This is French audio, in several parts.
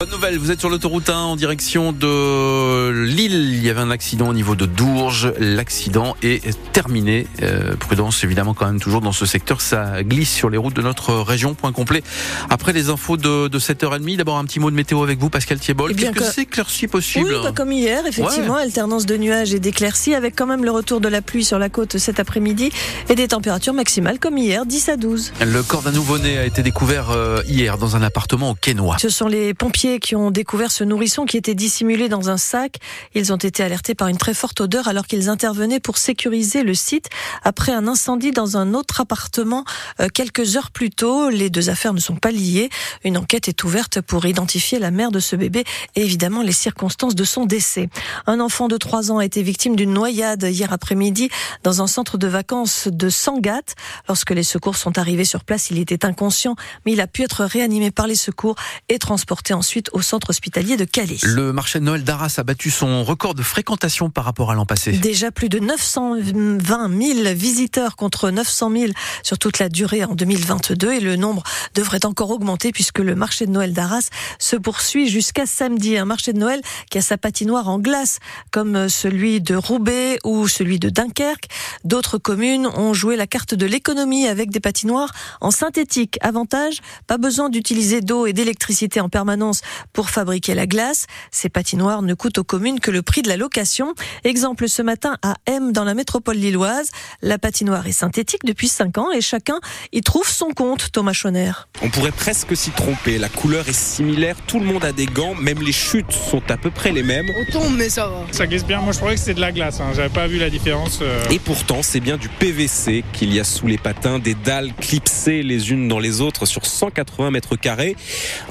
Bonne nouvelle, vous êtes sur l'autoroute 1 en direction de Lille. Il y avait un accident au niveau de Dourges. L'accident est terminé. Euh, prudence évidemment quand même toujours dans ce secteur. Ça glisse sur les routes de notre région. Point complet. Après les infos de, de 7h30, d'abord un petit mot de météo avec vous, Pascal Thiebol. Eh bien, Quelques que- éclaircies possibles. Oui, pas comme hier, effectivement, alternance de nuages et d'éclaircies, avec quand même le retour de la pluie sur la côte cet après-midi et des températures maximales comme hier, 10 à 12. Le corps d'un nouveau-né a été découvert euh, hier dans un appartement au Quénois. Ce sont les pompiers qui ont découvert ce nourrisson qui était dissimulé dans un sac. Ils ont été alertés par une très forte odeur alors qu'ils intervenaient pour sécuriser le site après un incendie dans un autre appartement euh, quelques heures plus tôt. Les deux affaires ne sont pas liées. Une enquête est ouverte pour identifier la mère de ce bébé et évidemment les circonstances de son décès. Un enfant de 3 ans a été victime d'une noyade hier après-midi dans un centre de vacances de Sangatte. Lorsque les secours sont arrivés sur place, il était inconscient, mais il a pu être réanimé par les secours et transporté ensuite au centre hospitalier de Calais. Le marché de Noël d'Arras a battu son record de fréquentation par rapport à l'an passé. Déjà plus de 920 000 visiteurs contre 900 000 sur toute la durée en 2022 et le nombre devrait encore augmenter puisque le marché de Noël d'Arras se poursuit jusqu'à samedi. Un marché de Noël qui a sa patinoire en glace comme celui de Roubaix ou celui de Dunkerque. D'autres communes ont joué la carte de l'économie avec des patinoires en synthétique. Avantage, pas besoin d'utiliser d'eau et d'électricité en permanence pour fabriquer la glace. Ces patinoires ne coûtent aux communes que le prix de la location. Exemple ce matin à M dans la métropole lilloise. La patinoire est synthétique depuis 5 ans et chacun y trouve son compte, Thomas Schoner. On pourrait presque s'y tromper. La couleur est similaire, tout le monde a des gants, même les chutes sont à peu près les mêmes. On tombe, mais ça va. Ça glisse bien. Moi, je croyais que c'était de la glace. Hein. J'avais pas vu la différence. euh. Et pourtant, c'est bien du PVC qu'il y a sous les patins, des dalles clipsées les unes dans les autres sur 180 mètres carrés.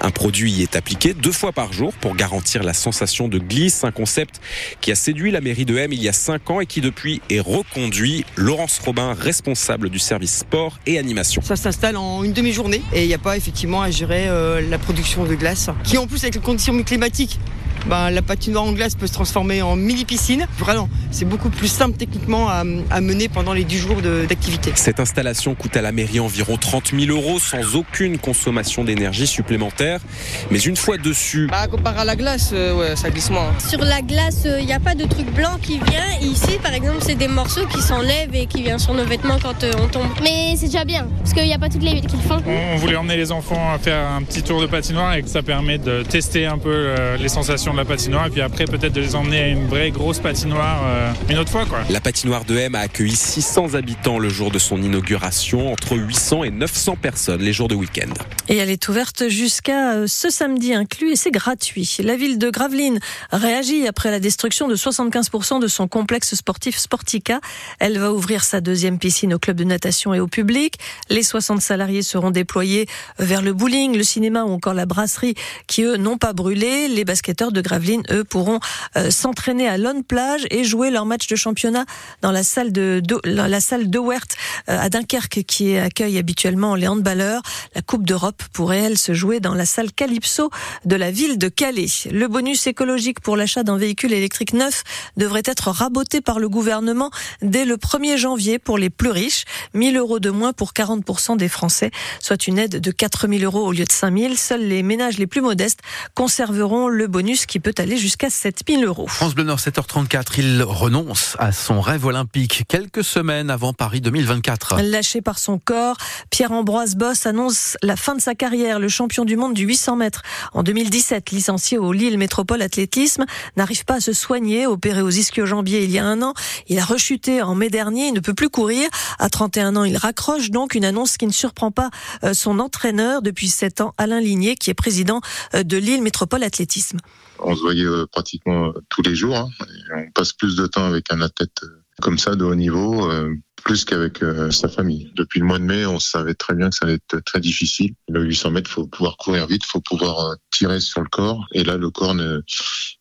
Un produit y est appliqué deux fois par jour pour garantir la sensation de glisse, un concept qui a séduit la mairie de M il y a cinq ans et qui depuis est reconduit. Laurence Robin, responsable du service sport et animation. Ça s'installe en une demi-journée et il n'y a pas effectivement à gérer euh, la production de glace. Qui en plus avec les conditions climatiques, ben, la patinoire en glace peut se transformer en mini-piscine. Vraiment, c'est beaucoup plus simple techniquement à, à mener pendant les 10 jours d'activité. Cette installation coûte à la mairie environ 30 000 euros sans aucune consommation d'énergie supplémentaire. Mais une fois dessus, Bah, comparé à la glace, euh, ouais, ça glisse moins. Sur la glace, il n'y a pas de truc blanc qui vient. Ici, par exemple, c'est des morceaux qui s'enlèvent et qui viennent sur nos vêtements quand euh, on tombe. Mais c'est déjà bien, parce qu'il n'y a pas toutes les villes qui le font. On, on voulait emmener les enfants à faire un petit tour de patinoire et que ça permet de tester un peu euh, les sensations de la patinoire. Et puis après, peut-être de les emmener à une vraie grosse patinoire euh, une autre fois, quoi. La patinoire de M a accueilli 600 habitants le jour de son inauguration, entre 800 et 900 personnes les jours de week-end. Et elle est ouverte jusqu'à euh, ce samedi inclus et c'est gratuit. La ville de Gravelines réagit après la destruction de 75% de son complexe sportif Sportica. Elle va ouvrir sa deuxième piscine au club de natation et au public. Les 60 salariés seront déployés vers le bowling, le cinéma ou encore la brasserie qui eux n'ont pas brûlé. Les basketteurs de Gravelines eux pourront euh, s'entraîner à Lone Plage et jouer leur match de championnat dans la salle de, la salle de euh, à Dunkerque qui accueille habituellement les handballeurs. La Coupe d'Europe pourrait elle se jouer dans la salle Calypso de la ville de Calais. Le bonus écologique pour l'achat d'un véhicule électrique neuf devrait être raboté par le gouvernement dès le 1er janvier pour les plus riches. 1000 euros de moins pour 40% des Français, soit une aide de 4000 euros au lieu de 5000. Seuls les ménages les plus modestes conserveront le bonus qui peut aller jusqu'à 7000 euros. France Bleu Nord 7h34, il renonce à son rêve olympique quelques semaines avant Paris 2024. Lâché par son corps, Pierre-Ambroise Boss annonce la fin de sa carrière. Le champion du monde du 800 mètres en 2017, licencié au Lille Métropole Athlétisme, n'arrive pas à se soigner. Opéré aux ischio-jambiers il y a un an, il a rechuté en mai dernier. Il ne peut plus courir. À 31 ans, il raccroche donc une annonce qui ne surprend pas euh, son entraîneur depuis 7 ans, Alain Ligné, qui est président euh, de Lille Métropole Athlétisme. On se voyait euh, pratiquement tous les jours. hein. Et On passe plus de temps avec un athlète euh, comme ça de haut niveau, euh, plus qu'avec euh, sa famille. Depuis le mois de mai, on savait très bien que ça allait être très difficile. Le 800 mètres, faut pouvoir courir vite, faut pouvoir euh, tirer sur le corps. Et là, le corps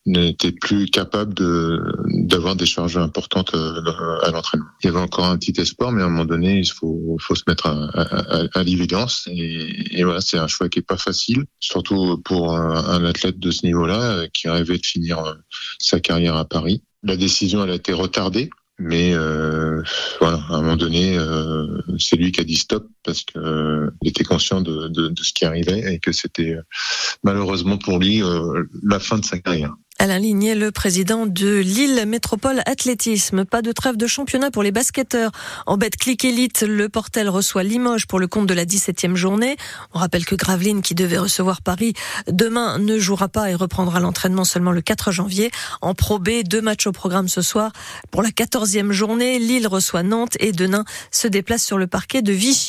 n'était plus capable de d'avoir des charges importantes euh, à l'entraînement. Il y avait encore un petit espoir, mais à un moment donné, il faut, faut se mettre à, à- à- à l'évidence. Et, voilà, c'est un choix qui est pas facile, surtout pour un, un athlète de ce niveau-là euh, qui rêvait de finir sa carrière à Paris. La décision, elle a été retardée Mais euh, voilà, à un moment donné, euh, c'est lui qui a dit stop parce que euh, était conscient de, de, de, ce qui arrivait et que c'était euh, malheureusement pour lui la fin de sa carrière. Alain Ligné, le président de Lille Métropole Athlétisme. Pas de trêve de championnat pour les basketteurs. En bête clic élite, le Portel reçoit Limoges pour le compte de la 17e journée. On rappelle que Gravelines, qui devait recevoir Paris demain, ne jouera pas et reprendra l'entraînement seulement le 4 janvier. En Pro B, deux matchs au programme ce soir. Pour la 14e journée, Lille reçoit Nantes et Denain se déplace sur le parquet de Vichy.